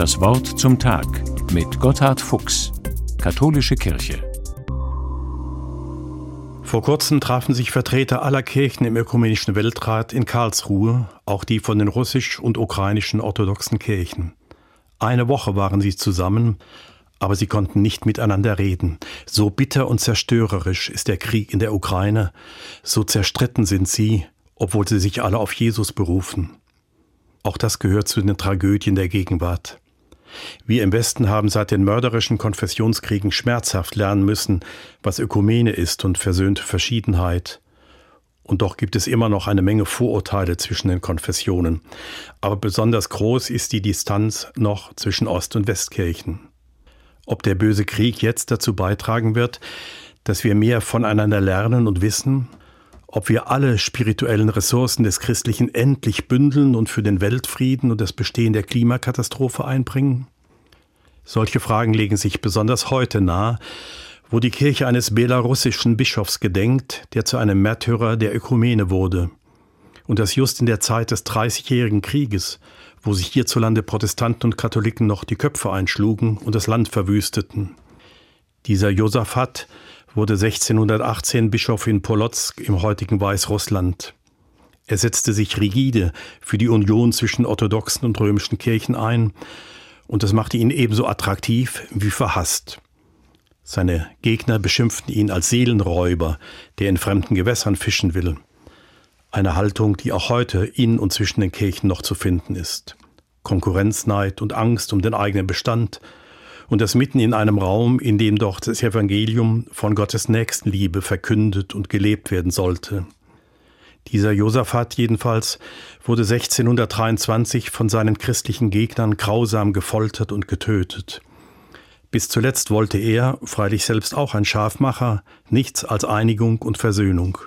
Das Wort zum Tag mit Gotthard Fuchs, Katholische Kirche. Vor kurzem trafen sich Vertreter aller Kirchen im Ökumenischen Weltrat in Karlsruhe, auch die von den russisch- und ukrainischen orthodoxen Kirchen. Eine Woche waren sie zusammen, aber sie konnten nicht miteinander reden. So bitter und zerstörerisch ist der Krieg in der Ukraine, so zerstritten sind sie, obwohl sie sich alle auf Jesus berufen. Auch das gehört zu den Tragödien der Gegenwart. Wir im Westen haben seit den mörderischen Konfessionskriegen schmerzhaft lernen müssen, was Ökumene ist und versöhnte Verschiedenheit. Und doch gibt es immer noch eine Menge Vorurteile zwischen den Konfessionen. Aber besonders groß ist die Distanz noch zwischen Ost- und Westkirchen. Ob der böse Krieg jetzt dazu beitragen wird, dass wir mehr voneinander lernen und wissen, ob wir alle spirituellen Ressourcen des Christlichen endlich bündeln und für den Weltfrieden und das Bestehen der Klimakatastrophe einbringen? Solche Fragen legen sich besonders heute nahe, wo die Kirche eines belarussischen Bischofs gedenkt, der zu einem Märtyrer der Ökumene wurde. Und das just in der Zeit des Dreißigjährigen Krieges, wo sich hierzulande Protestanten und Katholiken noch die Köpfe einschlugen und das Land verwüsteten. Dieser Josaphat wurde 1618 Bischof in Polotsk im heutigen Weißrussland. Er setzte sich rigide für die Union zwischen orthodoxen und römischen Kirchen ein, und das machte ihn ebenso attraktiv wie verhasst. Seine Gegner beschimpften ihn als Seelenräuber, der in fremden Gewässern fischen will. Eine Haltung, die auch heute in und zwischen den Kirchen noch zu finden ist. Konkurrenzneid und Angst um den eigenen Bestand, und das mitten in einem Raum, in dem doch das Evangelium von Gottes Nächstenliebe verkündet und gelebt werden sollte. Dieser Josaphat jedenfalls wurde 1623 von seinen christlichen Gegnern grausam gefoltert und getötet. Bis zuletzt wollte er, freilich selbst auch ein Schafmacher, nichts als Einigung und Versöhnung.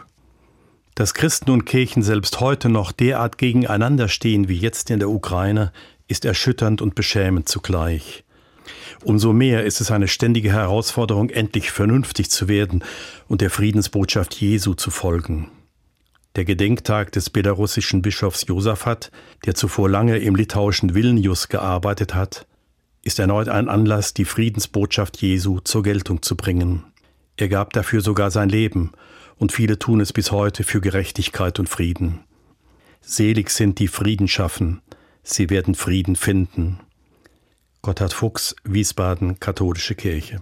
Dass Christen und Kirchen selbst heute noch derart gegeneinander stehen wie jetzt in der Ukraine, ist erschütternd und beschämend zugleich. Umso mehr ist es eine ständige Herausforderung, endlich vernünftig zu werden und der Friedensbotschaft Jesu zu folgen. Der Gedenktag des belarussischen Bischofs Josaphat, der zuvor lange im litauischen Vilnius gearbeitet hat, ist erneut ein Anlass, die Friedensbotschaft Jesu zur Geltung zu bringen. Er gab dafür sogar sein Leben, und viele tun es bis heute für Gerechtigkeit und Frieden. Selig sind die Frieden schaffen, sie werden Frieden finden. Gotthard Fuchs, Wiesbaden, Katholische Kirche.